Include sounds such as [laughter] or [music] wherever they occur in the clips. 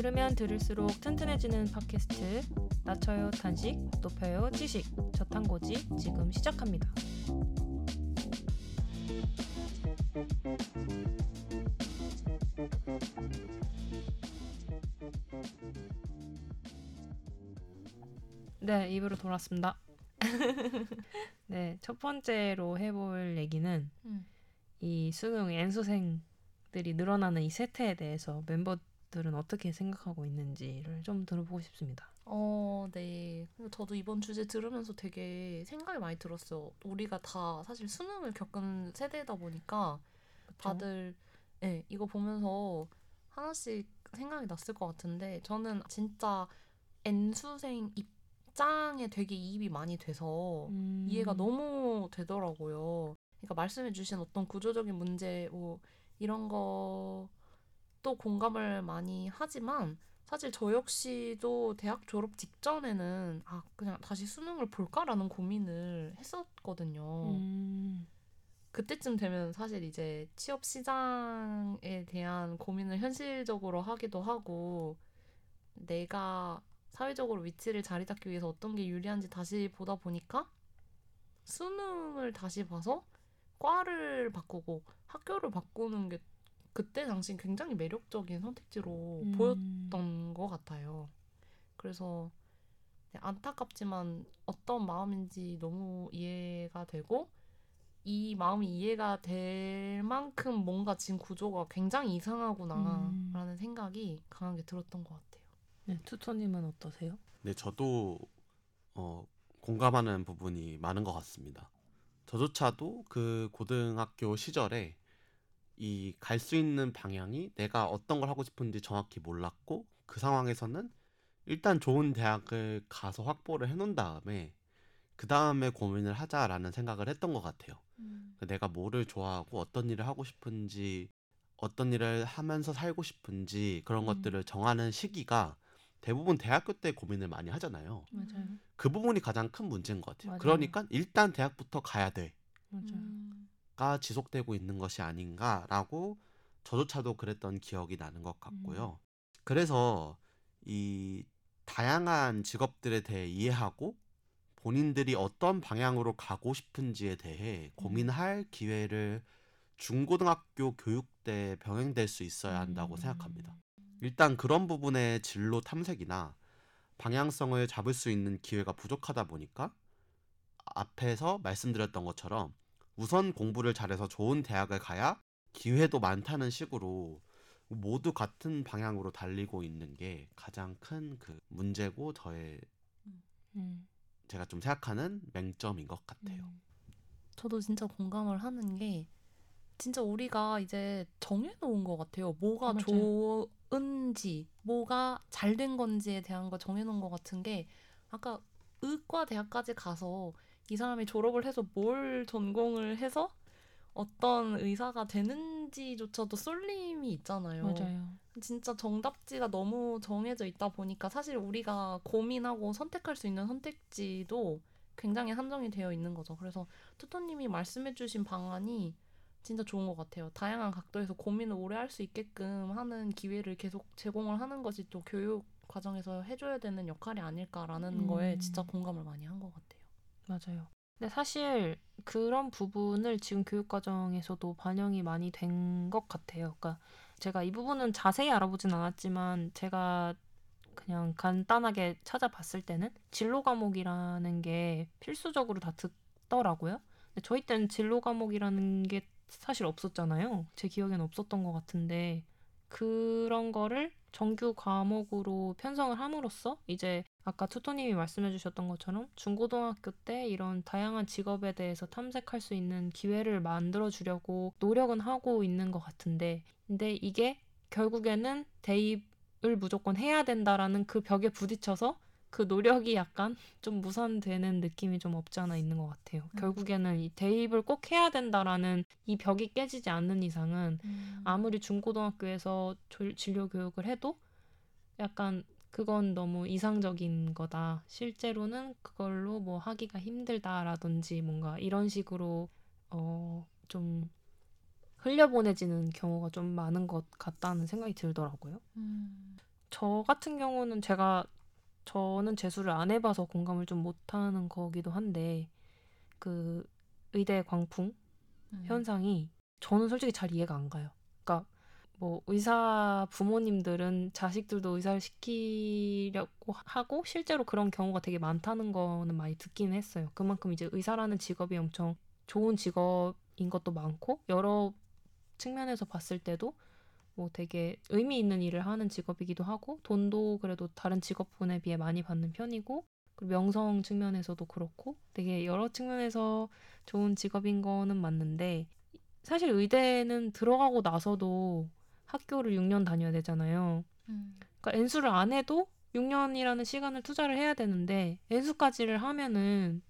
들으면 들을수록 튼튼해지는 팟캐스트 낮춰요 탄식 높여요 지식 저탄고지 지금 시작합니다. 네, 입으로 돌아왔습니다. [laughs] 네, 첫 번째로 해볼 얘기는 음. 이 수능 N수생들이 늘어나는 이 세태에 대해서 멤버 들은 어떻게 생각하고 있는지를 좀 들어보고 싶습니다. 어, 네. 저도 이번 주제 들으면서 되게 생각이 많이 들었어요. 우리가 다 사실 수능을 겪은 세대다 보니까 다들 네, 이거 보면서 하나씩 생각이 났을 것 같은데 저는 진짜 N수생 입장에 되게 이입이 많이 돼서 음. 이해가 너무 되더라고요. 그러니까 말씀해주신 어떤 구조적인 문제 뭐 이런 것 도 공감을 많이 하지만 사실 저 역시도 대학 졸업 직전에는 아 그냥 다시 수능을 볼까라는 고민을 했었거든요. 음. 그때쯤 되면 사실 이제 취업 시장에 대한 고민을 현실적으로 하기도 하고 내가 사회적으로 위치를 자리 잡기 위해서 어떤 게 유리한지 다시 보다 보니까 수능을 다시 봐서 과를 바꾸고 학교를 바꾸는 게 그때 당시 굉장히 매력적인 선택지로 음. 보였던 것 같아요. 그래서 네, 안타깝지만 어떤 마음인지 너무 이해가 되고 이 마음이 이해가 될 만큼 뭔가 지금 구조가 굉장히 이상하구나라는 음. 생각이 강하게 들었던 것 같아요. 네, 투토님은 어떠세요? 네, 저도 어, 공감하는 부분이 많은 것 같습니다. 저조차도 그 고등학교 시절에 이 갈 수 있는 방향이 내가 어떤 걸 하고 싶은지 정확히 몰랐고 그 상황에서는 일단 좋은 대학을 가서 확보를 해놓은 다음에 그 다음에 고민을 하자라는 생각을 했던 것 같아요. 내가 뭐를 좋아하고 어떤 일을 하고 싶은지 어떤 일을 하면서 살고 싶은지 그런 음. 것들을 정하는 시기가 대부분 대학교 때 고민을 많이 하잖아요. 맞아요. 그 부분이 가장 큰 문제인 것 같아요. 맞아요. 그러니까 일단 대학부터 가야 돼가 맞아요. 음. 지속되고 있는 것이 아닌가라고 저조차도 그랬던 기억이 나는 것 같고요. 그래서 이 다양한 직업들에 대해 이해하고 본인들이 어떤 방향으로 가고 싶은지에 대해 고민할 기회를 중고등학교 교육 때 병행될 수 있어야 한다고 음. 생각합니다. 일단 그런 부분의 진로 탐색이나 방향성을 잡을 수 있는 기회가 부족하다 보니까 앞에서 말씀드렸던 것처럼 우선 공부를 잘해서 좋은 대학을 가야 기회도 많다는 식으로 모두 같은 방향으로 달리고 있는 게 가장 큰 그 문제고 저의 음. 제가 좀 생각하는 맹점인 것 같아요. 음. 저도 진짜 공감을 하는 게 진짜 우리가 이제 정해놓은 것 같아요. 뭐가 맞아요. 좋은지, 뭐가 잘 된 건지에 대한 거 정해놓은 것 같은 게 아까 의과 대학까지 가서 이 사람이 졸업을 해서 뭘 전공을 해서 어떤 의사가 되는지조차도 쏠림이 있잖아요. 맞아요. 진짜 정답지가 너무 정해져 있다 보니까 사실 우리가 고민하고 선택할 수 있는 선택지도 굉장히 한정이 되어 있는 거죠. 그래서 투토님이 말씀해주신 방안이 진짜 좋은 것 같아요. 다양한 각도에서 고민을 오래 할 수 있게끔 하는 기회를 계속 제공을 하는 것이 또 교육 과정에서 해줘야 되는 역할이 아닐까라는 음. 거에 진짜 공감을 많이 한 것 같아요. 맞아요. 근데 사실 그런 부분을 지금 교육 과정에서도 반영이 많이 된 것 같아요. 그러니까 제가 이 부분은 자세히 알아보진 않았지만 제가 그냥 간단하게 찾아봤을 때는 진로 과목이라는 게 필수적으로 다 듣더라고요. 근데 저희 때는 진로 과목이라는 게 사실 없었잖아요. 제 기억에는 없었던 것 같은데 그런 거를 정규 과목으로 편성을 함으로써 이제 아까 투토님이 말씀해 주셨던 것처럼 중고등학교 때 이런 다양한 직업에 대해서 탐색할 수 있는 기회를 만들어 주려고 노력은 하고 있는 것 같은데 근데 이게 결국에는 대입을 무조건 해야 된다라는 그 벽에 부딪혀서 그 노력이 약간 [laughs] 좀 무산되는 느낌이 좀 없지 않아 있는 것 같아요. 음. 결국에는 이 대입을 꼭 해야 된다라는 이 벽이 깨지지 않는 이상은 아무리 중고등학교에서 조- 진료 교육을 해도 약간 그건 너무 이상적인 거다. 실제로는 그걸로 뭐 하기가 힘들다라든지 뭔가 이런 식으로 어 좀 흘려보내지는 경우가 좀 많은 것 같다는 생각이 들더라고요. 음. 저 같은 경우는 제가 저는 재수를 안 해봐서 공감을 좀 못하는 거기도 한데 그 의대 광풍 음. 현상이 저는 솔직히 잘 이해가 안 가요. 뭐 의사 부모님들은 자식들도 의사를 시키려고 하고 실제로 그런 경우가 되게 많다는 거는 많이 듣긴 했어요. 그만큼 이제 의사라는 직업이 엄청 좋은 직업인 것도 많고 여러 측면에서 봤을 때도 뭐 되게 의미 있는 일을 하는 직업이기도 하고 돈도 그래도 다른 직업군에 비해 많이 받는 편이고 그리고 명성 측면에서도 그렇고 되게 여러 측면에서 좋은 직업인 거는 맞는데 사실 의대는 들어가고 나서도 학교를 6년 다녀야 되잖아요. 음. 그러니까 N수를 안 해도 6년이라는 시간을 투자를 해야 되는데 N수까지를 하면은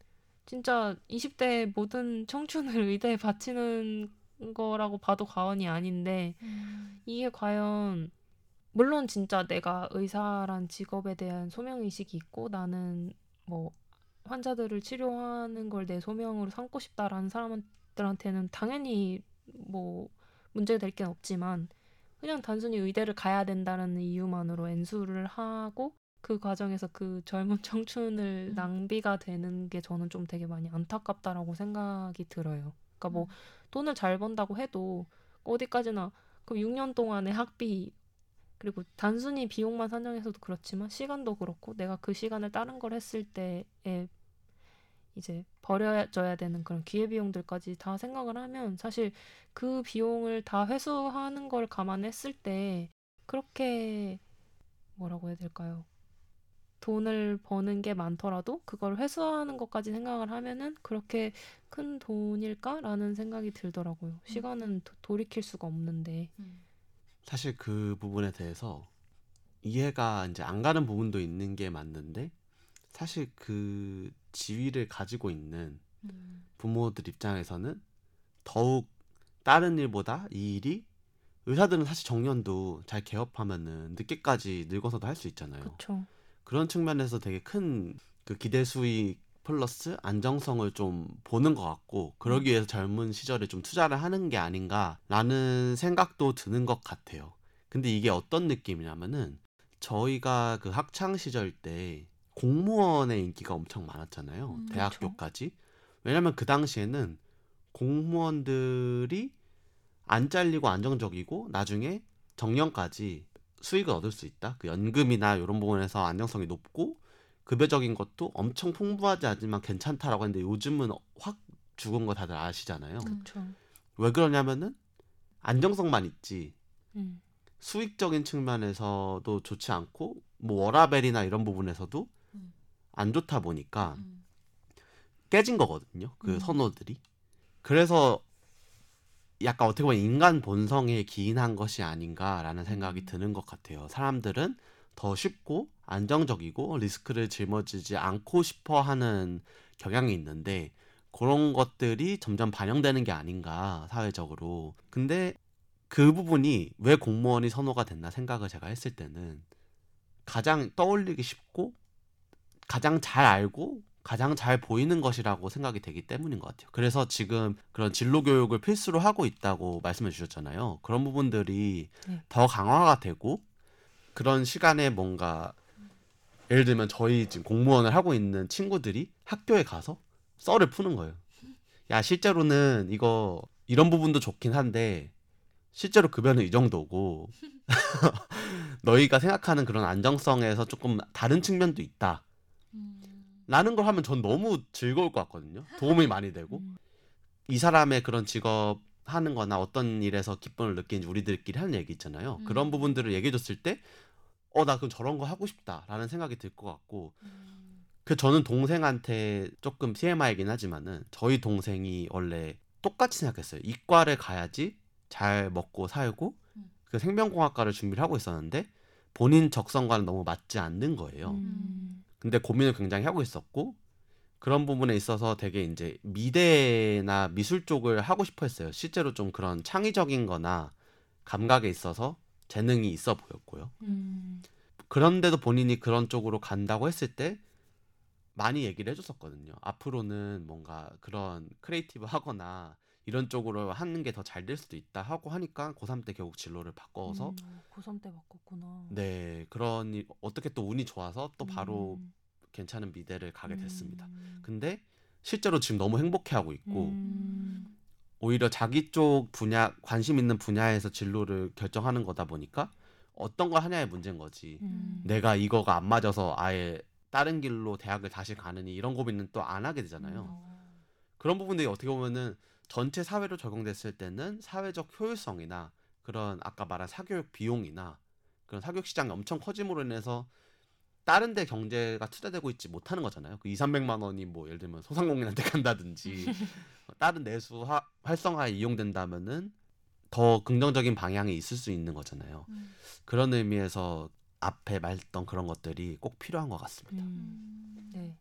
진짜 20대 모든 청춘을 [laughs] 의대에 바치는 거라고 봐도 과언이 아닌데 음. 이게 과연 물론 진짜 내가 의사란 직업에 대한 소명 의식이 있고 나는 뭐 환자들을 치료하는 걸 내 소명으로 삼고 싶다라는 사람들한테는 당연히 뭐 문제될 게 없지만 그냥 단순히 의대를 가야 된다는 이유만으로 N수를 하고 그 과정에서 그 젊은 [laughs] 청춘을 음. 낭비가 되는 게 저는 좀 되게 많이 안타깝다라고 생각이 들어요. 그러니까 뭐 음. 돈을 잘 번다고 해도 어디까지나 그럼 6년 동안의 학비 그리고 단순히 비용만 산정해서도 그렇지만 시간도 그렇고 내가 그 시간을 다른 걸 했을 때에 이제 버려져야 되는 그런 기회비용들까지 다 생각을 하면 사실 그 비용을 다 회수하는 걸 감안했을 때 그렇게 뭐라고 해야 될까요? 돈을 버는 게 많더라도 그걸 회수하는 것까지 생각을 하면은 그렇게 큰 돈일까라는 생각이 들더라고요. 시간은 도- 돌이킬 수가 없는데. 음. 사실 그 부분에 대해서 이해가 이제 안 가는 부분도 있는 게 맞는데 사실 그 지위를 가지고 있는 음. 부모들 입장에서는 더욱 다른 일보다 이 일이 의사들은 사실 정년도 잘 개업하면은 늦게까지 늙어서도 할 수 있잖아요. 그렇죠. 그런 측면에서 되게 큰 그 기대 수익 플러스 안정성을 좀 보는 것 같고 그러기 위해서 젊은 시절에 좀 투자를 하는 게 아닌가라는 생각도 드는 것 같아요. 근데 이게 어떤 느낌이냐면은 저희가 그 학창 시절 때 공무원의 인기가 엄청 많았잖아요. 음, 대학교까지. 왜냐면 그 당시에는 공무원들이 안 잘리고 안정적이고 나중에 정년까지 수익을 얻을 수 있다. 그 연금이나 이런 부분에서 안정성이 높고 급여적인 것도 엄청 풍부하지 않지만 괜찮다라고 했는데 요즘은 확 죽은 거 다들 아시잖아요. 음. 그렇죠. 왜 그러냐면은 안정성만 있지 음. 수익적인 측면에서도 좋지 않고 뭐 워라벨이나 이런 부분에서도 음. 안 좋다 보니까 음. 깨진 거거든요. 그 음. 선호들이. 그래서 약간 어떻게 보면 인간 본성에 기인한 것이 아닌가라는 생각이 음. 드는 것 같아요. 사람들은 더 쉽고 안정적이고 리스크를 짊어지지 않고 싶어 하는 경향이 있는데 그런 것들이 점점 반영되는 게 아닌가 사회적으로. 근데 그 부분이 왜 공무원이 선호가 됐나 생각을 제가 했을 때는 가장 떠올리기 쉽고 가장 잘 알고 가장 잘 보이는 것이라고 생각이 되기 때문인 것 같아요. 그래서 지금 그런 진로 교육을 필수로 하고 있다고 말씀해 주셨잖아요. 그런 부분들이 네. 더 강화가 되고 그런 시간에 뭔가 예를 들면 저희 지금 공무원을 하고 있는 친구들이 학교에 가서 썰을 푸는 거예요. 야, 실제로는 이거 이런 부분도 좋긴 한데 실제로 급여는 이 정도고 [laughs] 너희가 생각하는 그런 안정성에서 조금 다른 측면도 있다. 음. 라는 걸 하면 전 너무 즐거울 것 같거든요. 도움이 많이 되고 음. 이 사람의 그런 직업 하는 거나 어떤 일에서 기쁨을 느끼는지 우리들끼리 하는 얘기 있잖아요. 음. 그런 부분들을 얘기해 줬을 때 어, 나 그럼 저런 거 하고 싶다라는 생각이 들 것 같고 음. 그 저는 동생한테 조금 TMI이긴 하지만은 저희 동생이 원래 똑같이 생각했어요. 이과를 가야지 잘 먹고 살고 음. 그 생명공학과를 준비를 하고 있었는데 본인 적성과는 너무 맞지 않는 거예요. 음. 근데 고민을 굉장히 하고 있었고 그런 부분에 있어서 되게 이제 미대나 미술 쪽을 하고 싶어 했어요. 실제로 좀 그런 창의적인 거나 감각에 있어서 재능이 있어 보였고요. 음. 그런데도 본인이 그런 쪽으로 간다고 했을 때 많이 얘기를 해줬었거든요. 앞으로는 뭔가 그런 creative 하거나 이런 쪽으로 하는 게 더 잘 될 수도 있다 하고 하니까 고3 때 결국 진로를 바꿔서 음, 고3 때 바꿨구나. 네 그러니 어떻게 또 운이 좋아서 또 바로 음, 괜찮은 미대를 가게 됐습니다. 음, 근데 실제로 지금 너무 행복해하고 있고 음, 오히려 자기 쪽 분야 관심 있는 분야에서 진로를 결정하는 거다 보니까 어떤 걸 하냐의 문제인 거지. 음. 내가 이거가 안 맞아서 아예 다른 길로 대학을 다시 가느니 이런 고민은 또 안 하게 되잖아요. 어. 그런 부분들이 어떻게 보면은 전체 사회로 적용됐을 때는 사회적 효율성이나 그런 아까 말한 사교육 비용이나 그런 사교육 시장이 엄청 커짐으로 인해서 다른 데 경제가 투자되고 있지 못하는 거잖아요. 그 2, 300만 원이 뭐 예를 들면 소상공인한테 간다든지 [laughs] 다른 내수 화- 활성화에 이용된다면은 더 긍정적인 방향이 있을 수 있는 거잖아요. 음. 그런 의미에서 앞에 말했던 그런 것들이 꼭 필요한 것 같습니다. 음, 네.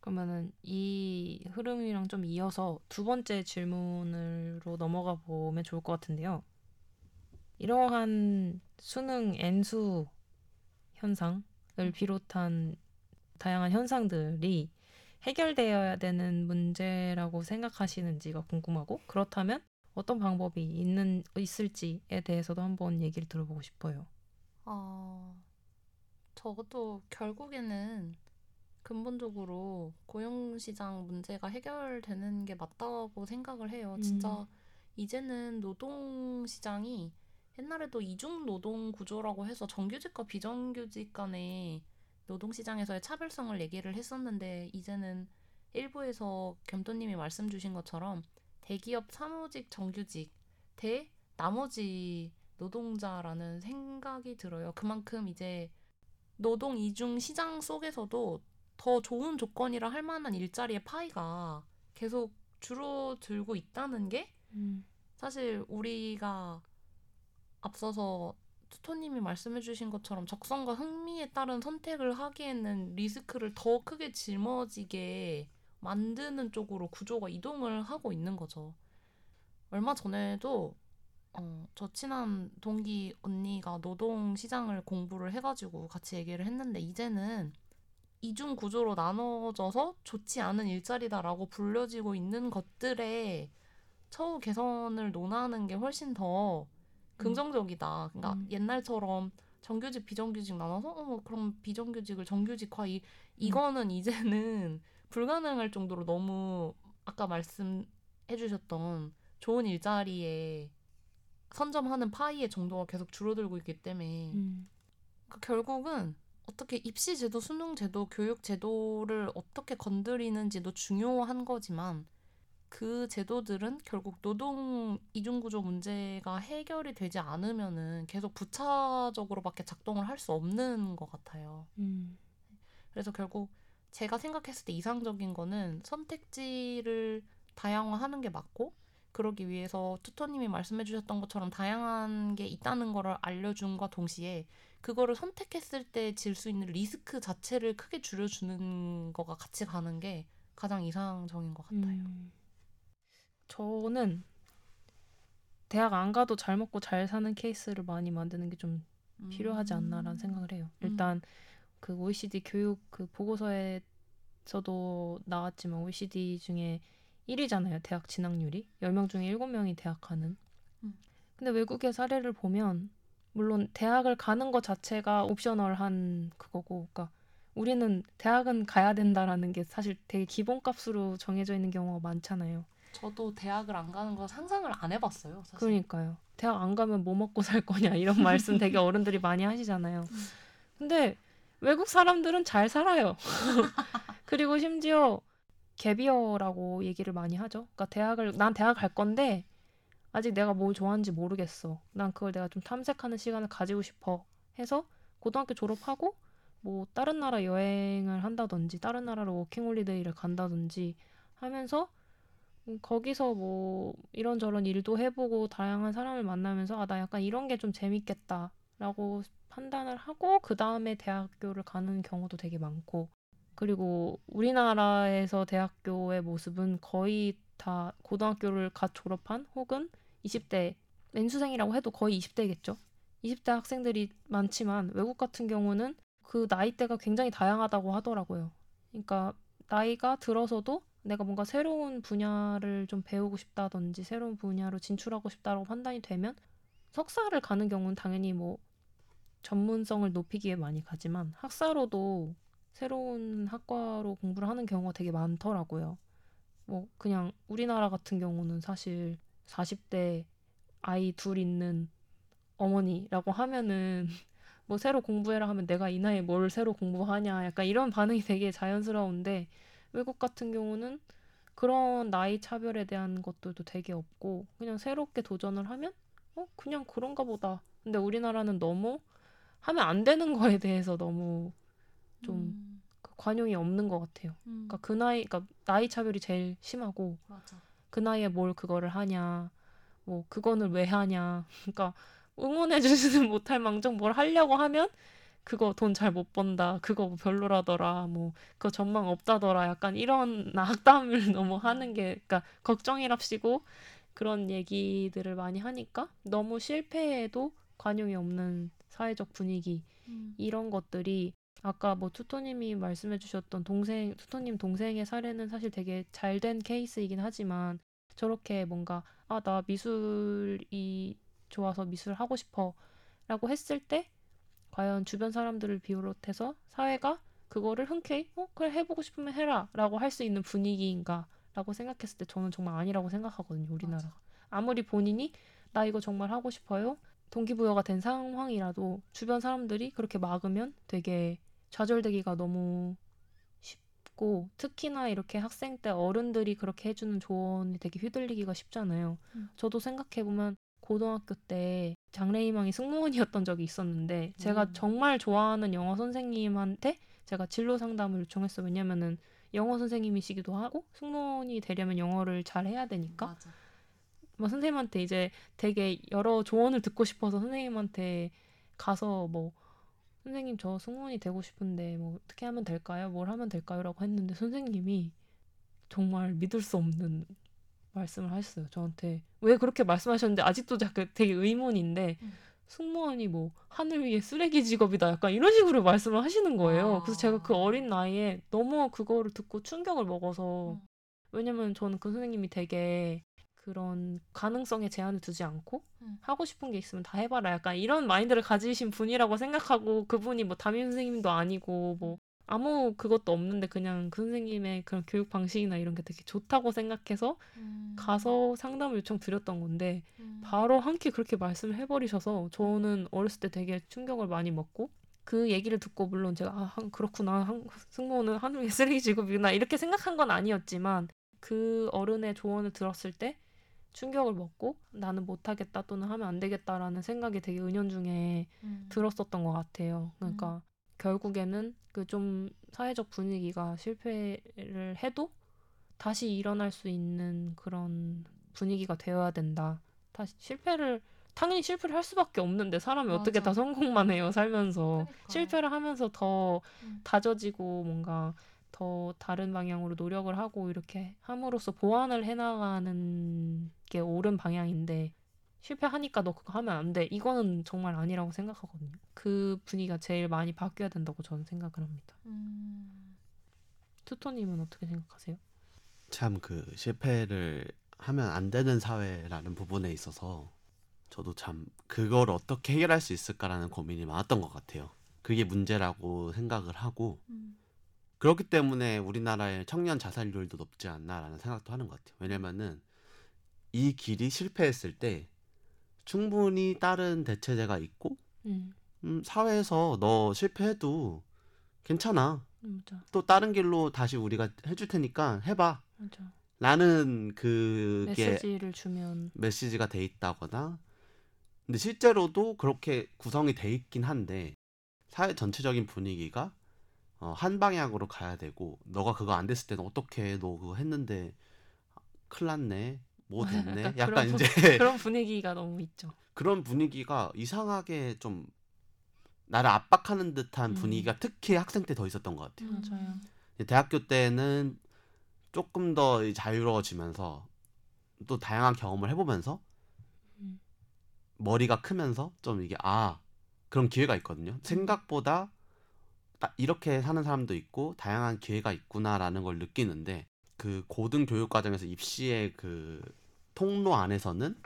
그러면은 이 흐름이랑 좀 이어서 두 번째 질문으로 넘어가 보면 좋을 것 같은데요. 이러한 수능 N수 현상을 비롯한 다양한 현상들이 해결되어야 되는 문제라고 생각하시는지가 궁금하고 그렇다면 어떤 방법이 있는 있을지에 대해서도 한번 얘기를 들어보고 싶어요. 아, 적어도 결국에는 근본적으로 고용시장 문제가 해결되는 게 맞다고 생각을 해요. 진짜 음. 이제는 노동시장이 옛날에도 이중 노동 구조라고 해서 정규직과 비정규직 간의 노동시장에서의 차별성을 얘기를 했었는데 이제는 일부에서 겸토님이 말씀 주신 것처럼 대기업 사무직 정규직 대 나머지 노동자라는 생각이 들어요. 그만큼 이제 노동 이중 시장 속에서도 더 좋은 조건이라 할 만한 일자리의 파이가 계속 줄어들고 있다는 게 음. 사실 우리가 앞서서 투토님이 말씀해주신 것처럼 적성과 흥미에 따른 선택을 하기에는 리스크를 더 크게 짊어지게 만드는 쪽으로 구조가 이동을 하고 있는 거죠. 얼마 전에도 어, 저 친한 동기 언니가 노동 시장을 공부를 해가지고 같이 얘기를 했는데 이제는 이중 구조로 나눠져서 좋지 않은 일자리다라고 불려지고 있는 것들의 처우 개선을 논하는 게 훨씬 더 긍정적이다. 그러니까 음. 옛날처럼 정규직 비정규직 나눠서 어 그럼 비정규직을 정규직화 이 이거는 이제는 [laughs] 불가능할 정도로 너무 아까 말씀해 주셨던 좋은 일자리에 선점하는 파이의 정도가 계속 줄어들고 있기 때문에 음. 그 결국은 어떻게 입시 제도, 수능 제도, 교육 제도를 어떻게 건드리는지도 중요한 거지만 그 제도들은 결국 노동 이중 구조 문제가 해결이 되지 않으면은 계속 부차적으로밖에 작동을 할 수 없는 것 같아요. 음. 그래서 결국 제가 생각했을 때 이상적인 거는 선택지를 다양화하는 게 맞고 그러기 위해서 투터님이 말씀해주셨던 것처럼 다양한 게 있다는 거를 알려준과 동시에 그거를 선택했을 때 질 수 있는 리스크 자체를 크게 줄여주는 거가 같이 가는 게 가장 이상적인 것 같아요. 음. 저는 대학 안 가도 잘 먹고 잘 사는 케이스를 많이 만드는 게 좀 필요하지 않나라는 생각을 해요. 일단 그 OECD 교육 그 보고서에서도 나왔지만 OECD 중에 1위잖아요. 대학 진학률이. 10명 중에 7명이 대학 가는. 음. 근데 외국의 사례를 보면 물론 대학을 가는 것 자체가 옵셔널한 그거고 그러니까 우리는 대학은 가야 된다라는 게 사실 되게 기본값으로 정해져 있는 경우가 많잖아요. 저도 대학을 안 가는 거 상상을 안 해봤어요. 사실. 그러니까요. 대학 안 가면 뭐 먹고 살 거냐 이런 말씀 되게 어른들이 많이 하시잖아요. 음. 근데 외국 사람들은 잘 살아요. [laughs] 그리고 심지어 gap year라고 얘기를 많이 하죠. 그러니까 대학을 난 대학 갈 건데 아직 내가 뭘 좋아하는지 모르겠어. 난 그걸 내가 좀 탐색하는 시간을 가지고 싶어. 해서 고등학교 졸업하고 뭐 다른 나라 여행을 한다든지 다른 나라로 워킹홀리데이를 간다든지 하면서 음, 거기서 뭐 이런저런 일도 해보고 다양한 사람을 만나면서 아 나 약간 이런 게 좀 재밌겠다라고 판단을 하고 그 다음에 대학교를 가는 경우도 되게 많고 그리고 우리나라에서 대학교의 모습은 거의 다 고등학교를 갓 졸업한 혹은 20대 맨수생이라고 해도 거의 20대겠죠. 20대 학생들이 많지만 외국 같은 경우는 그 나이대가 굉장히 다양하다고 하더라고요. 그러니까 나이가 들어서도 내가 뭔가 새로운 분야를 좀 배우고 싶다든지 새로운 분야로 진출하고 싶다라고 판단이 되면 석사를 가는 경우는 당연히 뭐 전문성을 높이기 위해 많이 가지만 학사로도 새로운 학과로 공부를 하는 경우가 되게 많더라고요. 뭐 그냥 우리나라 같은 경우는 사실 40대 아이 둘 있는 어머니라고 하면은 [laughs] 뭐 새로 공부해라 하면 내가 이 나이에 뭘 새로 공부하냐 약간 이런 반응이 되게 자연스러운데 외국 같은 경우는 그런 나이 차별에 대한 것들도 되게 없고 그냥 새롭게 도전을 하면 어 그냥 그런가 보다. 근데 우리나라는 너무 하면 안 되는 거에 대해서 너무 좀 음. 그 관용이 없는 것 같아요. 음. 그러니까 그 나이, 그러니까 나이 차별이 제일 심하고 맞아. 그 나이에 뭘 그거를 하냐, 뭐 그거는 왜 하냐. [laughs] 그러니까 응원해 주지는 [laughs] 못할 망정 뭘 하려고 하면 그거 돈 잘 못 번다, 그거 뭐 별로라더라, 뭐 그거 전망 없다더라, 약간 이런 [laughs] 악담을 너무 하는 게, 그러니까 걱정이랍시고 그런 얘기들을 많이 하니까 너무 실패해도 관용이 없는 사회적 분위기 음. 이런 것들이 아까 뭐 투토님이 말씀해 주셨던 동생, 투토님 동생의 사례는 사실 되게 잘 된 케이스이긴 하지만 저렇게 뭔가 아, 나 미술이 좋아서 미술 하고 싶어 라고 했을 때 과연 주변 사람들을 비롯해서 사회가 그거를 흔쾌히 어, 그래 해보고 싶으면 해라 라고 할 수 있는 분위기인가 라고 생각했을 때 저는 정말 아니라고 생각하거든요, 우리나라가. 맞아. 아무리 본인이 나 이거 정말 하고 싶어요. 동기부여가 된 상황이라도 주변 사람들이 그렇게 막으면 되게 좌절되기가 너무 쉽고 특히나 이렇게 학생 때 어른들이 그렇게 해주는 조언이 되게 휘둘리기가 쉽잖아요. 음. 저도 생각해 보면 고등학교 때 장래희망이 승무원이었던 적이 있었는데 제가 음. 정말 좋아하는 영어 선생님한테 제가 진로 상담을 요청했어요. 왜냐면은 영어 선생님이시기도 하고 승무원이 되려면 영어를 잘 해야 되니까 맞아. 뭐 선생님한테 이제 되게 여러 조언을 듣고 싶어서 선생님한테 가서 뭐 선생님 저 승무원이 되고 싶은데 뭐 어떻게 하면 될까요? 뭘 하면 될까요?라고 했는데 선생님이 정말 믿을 수 없는 말씀을 하셨어요. 저한테 왜 그렇게 말씀하셨는데 아직도 자꾸 되게 의문인데 음. 승무원이 뭐 하늘 위에 쓰레기 직업이다 약간 이런 식으로 말씀을 하시는 거예요. 아. 그래서 제가 그 어린 나이에 너무 그거를 듣고 충격을 먹어서 음. 왜냐면 저는 그 선생님이 되게 그런 가능성에 제한을 두지 않고 음. 하고 싶은 게 있으면 다 해봐라 약간 이런 마인드를 가지신 분이라고 생각하고 그분이 뭐 담임 선생님도 아니고 뭐 아무 그것도 없는데 그냥 그 선생님의 그런 교육 방식이나 이런 게 되게 좋다고 생각해서 음. 가서 상담을 요청 드렸던 건데 음. 바로 한 끼 그렇게 말씀을 해버리셔서 저는 어렸을 때 되게 충격을 많이 먹고 그 얘기를 듣고 물론 제가 아 한- 그렇구나 한, 승무원은 하늘의 쓰레기 직업이구나 이렇게 생각한 건 아니었지만 그 어른의 조언을 들었을 때 충격을 먹고 나는 못하겠다 또는 하면 안 되겠다라는 생각이 되게 은연중에 음. 들었었던 것 같아요. 그러니까 결국에는 그 좀 사회적 분위기가 실패를 해도 다시 일어날 수 있는 그런 분위기가 되어야 된다. 다시 실패를 당연히 실패를 할 수밖에 없는데 사람이 어떻게 맞아. 다 성공만 해요 살면서 그러니까. 실패를 하면서 더 음. 다져지고 뭔가 더 다른 방향으로 노력을 하고 이렇게 함으로써 보완을 해나가는 게 옳은 방향인데 실패하니까 너 그거 하면 안 돼. 이거는 정말 아니라고 생각하거든요. 그 분위기가 제일 많이 바뀌어야 된다고 저는 생각을 합니다. 음. 투토님은 어떻게 생각하세요? 참 그 실패를 하면 안 되는 사회라는 부분에 있어서 저도 참 그걸 어떻게 해결할 수 있을까라는 고민이 많았던 것 같아요. 그게 문제라고 생각을 하고 음. 그렇기 때문에 우리나라의 청년 자살률도 높지 않나라는 생각도 하는 것 같아요. 왜냐면은 이 길이 실패했을 때 충분히 다른 대체제가 있고 음, 음, 사회에서 너 실패해도 괜찮아. 맞아, 또 다른 길로 다시 우리가 해줄 테니까 해봐. 맞아. 라는 그게 메시지를 주면 메시지가 돼 있다거나 근데 실제로도 그렇게 구성이 돼 있긴 한데 사회 전체적인 분위기가 어, 한 방향으로 가야 되고 너가 그거 안 됐을 때는 어떻게 너 그거 했는데 큰일 났네 뭐 [laughs] 됐네 약간 그런 이제 그런 [laughs] 분위기가 너무 있죠. 그런 분위기가 이상하게 좀 나를 압박하는 듯한 음. 분위기가 특히 학생 때 더 있었던 것 같아요. 맞아요. 대학교 때는 조금 더 자유로워지면서 또 다양한 경험을 해보면서 음. 머리가 크면서 좀 이게 아 그런 기회가 있거든요. 생각보다 딱 이렇게 사는 사람도 있고 다양한 기회가 있구나라는 걸 느끼는데 그 고등 교육 과정에서 입시의 그 통로 안에서는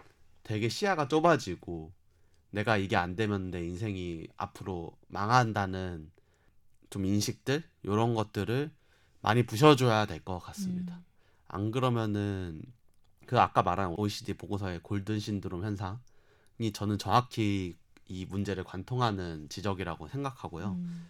되게 시야가 좁아지고 내가 이게 안 되면 내 인생이 앞으로 망한다는 좀 인식들 이런 것들을 많이 부셔줘야 될 것 같습니다. 음. 안 그러면은 그 아까 말한 OECD 보고서의 골든 신드롬 현상이 저는 정확히 이 문제를 관통하는 지적이라고 생각하고요. 음.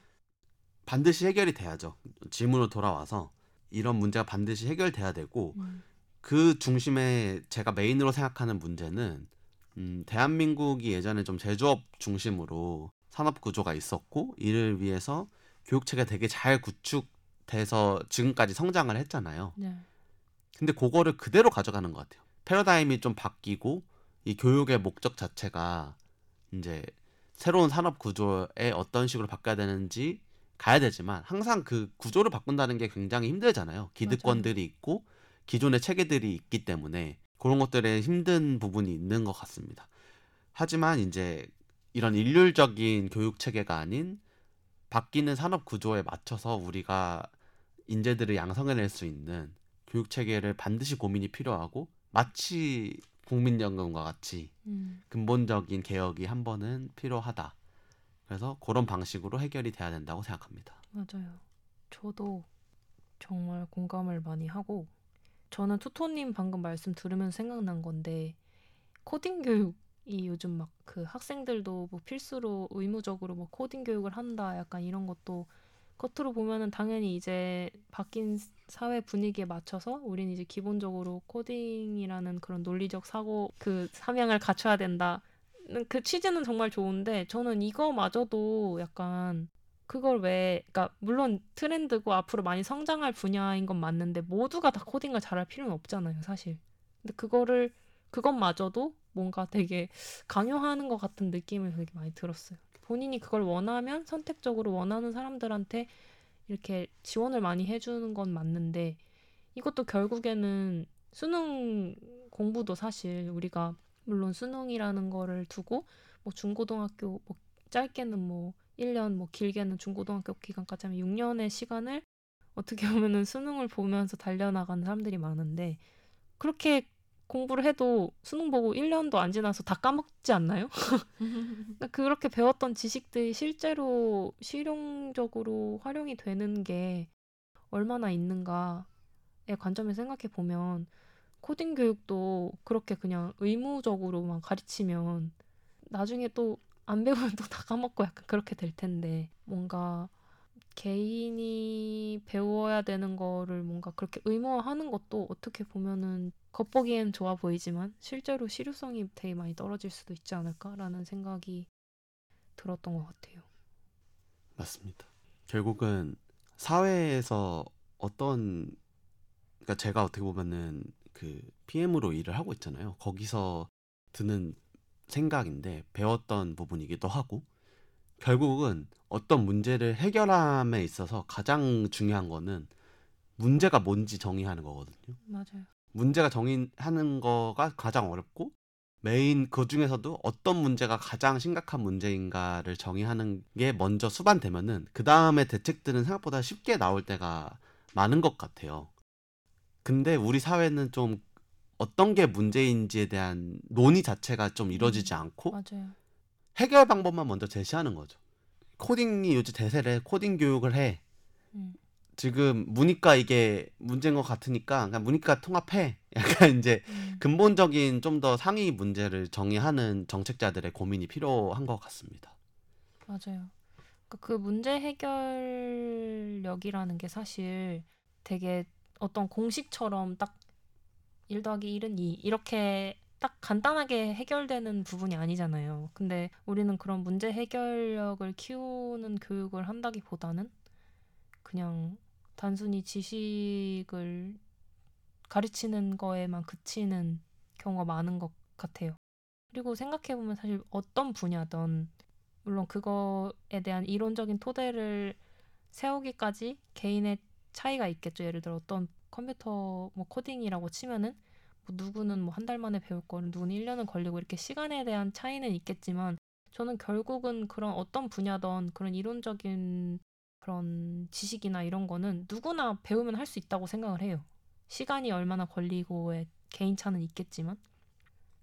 반드시 해결이 돼야죠. 질문으로 돌아와서 이런 문제가 반드시 해결돼야 되고 음. 그 중심에 제가 메인으로 생각하는 문제는 음, 대한민국이 예전에 좀 제조업 중심으로 산업 구조가 있었고 이를 위해서 교육 체계가 되게 잘 구축돼서 지금까지 성장을 했잖아요. 네. 근데 그거를 그대로 가져가는 것 같아요. 패러다임이 좀 바뀌고 이 교육의 목적 자체가 이제 새로운 산업 구조에 어떤 식으로 바뀌어야 되는지 가야 되지만 항상 그 구조를 바꾼다는 게 굉장히 힘들잖아요. 기득권들이 있고 기존의 체계들이 있기 때문에 그런 것들에 힘든 부분이 있는 것 같습니다. 하지만 이제 이런 일률적인 교육 체계가 아닌 바뀌는 산업 구조에 맞춰서 우리가 인재들을 양성해낼 수 있는 교육 체계를 반드시 고민이 필요하고 마치 국민연금과 같이 음. 근본적인 개혁이 한 번은 필요하다. 그래서 그런 방식으로 해결이 돼야 된다고 생각합니다. 맞아요. 저도 정말 공감을 많이 하고 저는 투토님 방금 말씀 들으면서 생각난 건데 코딩 교육이 요즘 막 그 학생들도 뭐 필수로 의무적으로 뭐 코딩 교육을 한다 약간 이런 것도 겉으로 보면은 당연히 이제 바뀐 사회 분위기에 맞춰서 우린 이제 기본적으로 코딩이라는 그런 논리적 사고 그 삼양을 갖춰야 된다. 그 취지는 정말 좋은데 저는 이거마저도 약간 그걸 왜 그러니까 물론 트렌드고 앞으로 많이 성장할 분야인 건 맞는데 모두가 다 코딩을 잘할 필요는 없잖아요, 사실. 근데 그거를 그것마저도 뭔가 되게 강요하는 것 같은 느낌을 되게 많이 들었어요. 본인이 그걸 원하면 선택적으로 원하는 사람들한테 이렇게 지원을 많이 해주는 건 맞는데 이것도 결국에는 수능 공부도 사실 우리가 물론 수능이라는 거를 두고 뭐 중고등학교 뭐 짧게는 뭐 1년 뭐 길게는 중고등학교 기간까지 하면 6년의 시간을 어떻게 보면은 수능을 보면서 달려나가는 사람들이 많은데 그렇게 공부를 해도 수능 보고 1년도 안 지나서 다 까먹지 않나요? [laughs] 그러니까 그렇게 배웠던 지식들이 실제로 실용적으로 활용이 되는 게 얼마나 있는가의 관점에서 생각해 보면 코딩 교육도 그렇게 그냥 의무적으로만 가르치면 나중에 또 안 배우면 또 [laughs] 다 까먹고 약간 그렇게 될 텐데 뭔가 개인이 배워야 되는 거를 뭔가 그렇게 의무화하는 것도 어떻게 보면은 겉보기엔 좋아 보이지만 실제로 실효성이 되게 많이 떨어질 수도 있지 않을까라는 생각이 들었던 것 같아요. 맞습니다. 결국은 사회에서 어떤 그러니까 제가 어떻게 보면은 그 PM으로 일을 하고 있잖아요. 거기서 드는 생각인데 배웠던 부분이기도 하고 결국은 어떤 문제를 해결함에 있어서 가장 중요한 거는 문제가 뭔지 정의하는 거거든요. 맞아요. 문제가 정의하는 거가 가장 어렵고 메인 그 중에서도 어떤 문제가 가장 심각한 문제인가를 정의하는 게 먼저 수반되면은 그 다음에 대책들은 생각보다 쉽게 나올 때가 많은 것 같아요. 근데 우리 사회는 좀 어떤 게 문제인지에 대한 논의 자체가 좀 이루어지지 않고 맞아요. 해결 방법만 먼저 제시하는 거죠. 코딩이 요즘 대세래. 코딩 교육을 해. 음. 지금 문이과 이게 문제인 것 같으니까 그냥 문이과 통합해. [laughs] 약간 이제 음. 근본적인 좀 더 상위 문제를 정의하는 정책자들의 고민이 필요한 것 같습니다. 맞아요. 그러니까 그 문제 해결력이라는 게 사실 되게 어떤 공식처럼 딱1 더하기 1은 2 이렇게 딱 간단하게 해결되는 부분이 아니잖아요. 근데 우리는 그런 문제 해결력을 키우는 교육을 한다기보다는 그냥 단순히 지식을 가르치는 거에만 그치는 경우가 많은 것 같아요. 그리고 생각해보면 사실 어떤 분야든 물론 그거에 대한 이론적인 토대를 세우기까지 개인의 차이가 있겠죠. 예를 들어 어떤 컴퓨터 뭐 코딩이라고 치면은 뭐 누구는 뭐 한 달 만에 배울 거를 누구는 1년은 걸리고 이렇게 시간에 대한 차이는 있겠지만 저는 결국은 그런 어떤 분야든 그런 이론적인 그런 지식이나 이런 거는 누구나 배우면 할 수 있다고 생각을 해요. 시간이 얼마나 걸리고의 개인차는 있겠지만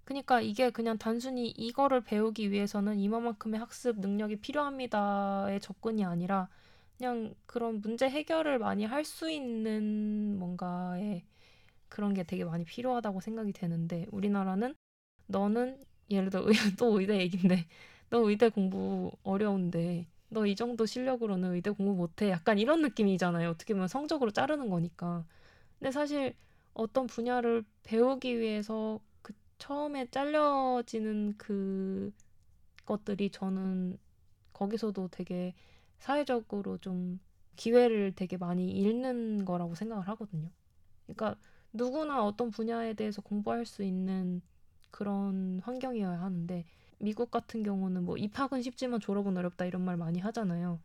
그러니까 이게 그냥 단순히 이거를 배우기 위해서는 이만큼의 학습 능력이 필요합니다의 접근이 아니라 그냥 그런 문제 해결을 많이 할 수 있는 뭔가의 그런 게 되게 많이 필요하다고 생각이 되는데 우리나라는 너는 예를 들어 의- [laughs] 또 의대 얘긴데 너 의대 공부 어려운데 너 이 정도 실력으로는 의대 공부 못해. 약간 이런 느낌이잖아요. 어떻게 보면 성적으로 자르는 거니까. 근데 사실 어떤 분야를 배우기 위해서 그 처음에 잘려지는 그 것들이 저는 거기서도 되게 사회적으로 좀 기회를 되게 많이 잃는 거라고 생각을 하거든요. 그러니까 누구나 어떤 분야에 대해서 공부할 수 있는 그런 환경이어야 하는데 미국 같은 경우는 뭐 입학은 쉽지만 졸업은 어렵다 이런 말 많이 하잖아요.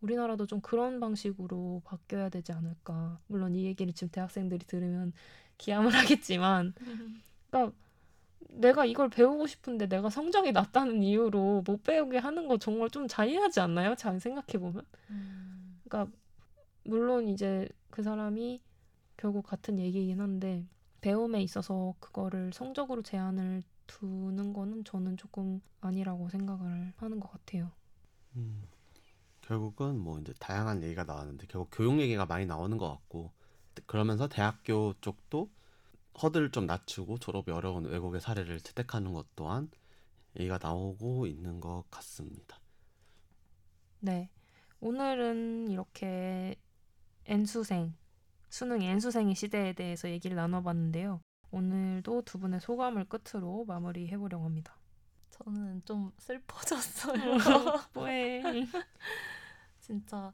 우리나라도 좀 그런 방식으로 바뀌어야 되지 않을까. 물론 이 얘기를 지금 대학생들이 들으면 기함을 [laughs] 하겠지만 그러니까 내가 이걸 배우고 싶은데 내가 성적이 낮다는 이유로 못 배우게 하는 거 정말 좀 잔인하지 않나요? 잘 생각해 보면. 음. 그러니까 물론 이제 그 사람이 결국 같은 얘기이긴 한데 배움에 있어서 그거를 성적으로 제한을 두는 거는 저는 조금 아니라고 생각을 하는 것 같아요. 음, 결국은 뭐 이제 다양한 얘기가 나왔는데 결국 교육 얘기가 많이 나오는 것 같고 그러면서 대학교 쪽도 허들을 좀 낮추고 졸업이 어려운 외국의 사례를 채택하는 것 또한 얘기가 나오고 있는 것 같습니다. 네. 오늘은 이렇게 N수생, 수능 N수생의 시대에 대해서 얘기를 나눠봤는데요. 오늘도 두 분의 소감을 끝으로 마무리해 보려고 합니다. 저는 좀 슬퍼졌어요. [laughs] 뭐해? 진짜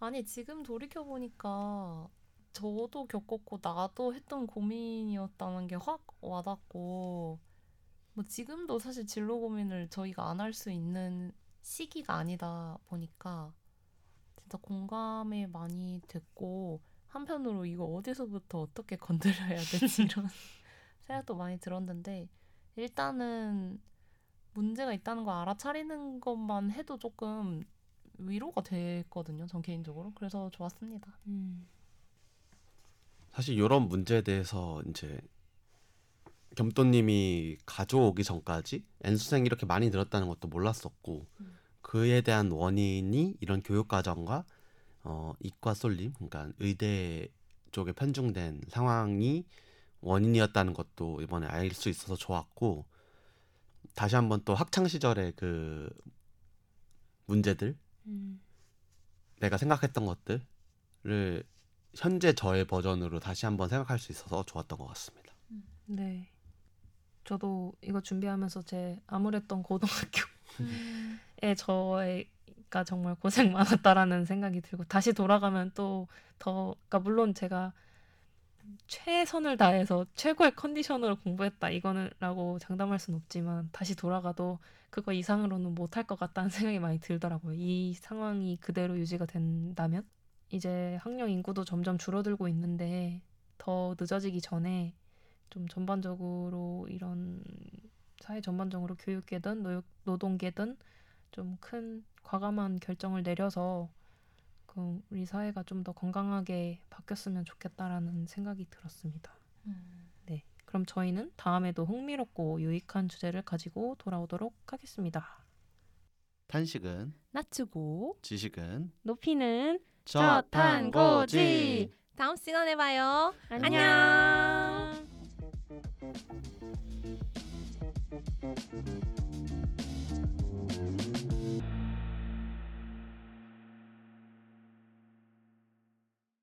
아니 지금 돌이켜 보니까 저도 겪었고 나도 했던 고민이었다는 게 확 와닿고 뭐 지금도 사실 진로 고민을 저희가 안 할 수 있는 시기가 아니다 보니까 진짜 공감이 많이 됐고 한편으로 이거 어디서부터 어떻게 건드려야 되지 [laughs] 이런 생각도 많이 들었는데 일단은 문제가 있다는 걸 알아차리는 것만 해도 조금 위로가 됐거든요. 전 개인적으로. 그래서 좋았습니다. 음, 사실 이런 문제에 대해서 이제 겸또님이 가져오기 전까지 N수생이 이렇게 많이 늘었다는 것도 몰랐었고 음. 그에 대한 원인이 이런 교육 과정과 어, 이과 쏠림 그러니까 의대 쪽에 편중된 상황이 원인이었다는 것도 이번에 알 수 있어서 좋았고 다시 한번 또 학창 시절의 그 문제들 음, 내가 생각했던 것들을 현재 저의 버전으로 다시 한번 생각할 수 있어서 좋았던 것 같습니다. 네. 저도 이거 준비하면서 제 암울했던 고등학교에 [laughs] 저가 정말 고생 많았다라는 생각이 들고 다시 돌아가면 또 더 그러니까 물론 제가 최선을 다해서 최고의 컨디션으로 공부했다 이거는라고 장담할 수는 없지만 다시 돌아가도 그거 이상으로는 못할 것 같다는 생각이 많이 들더라고요. 이 상황이 그대로 유지가 된다면 이제 학령 인구도 점점 줄어들고 있는데 더 늦어지기 전에 좀 전반적으로 이런 사회 전반적으로 교육계든 노, 노동계든 좀 큰 과감한 결정을 내려서 그 우리 사회가 좀 더 건강하게 바뀌었으면 좋겠다라는 생각이 들었습니다. 음. 네. 그럼 저희는 다음에도 흥미롭고 유익한 주제를 가지고 돌아오도록 하겠습니다. 탄식은 낮추고 지식은 높이는 저탄고지. 다음 시간에 봐요. 안녕.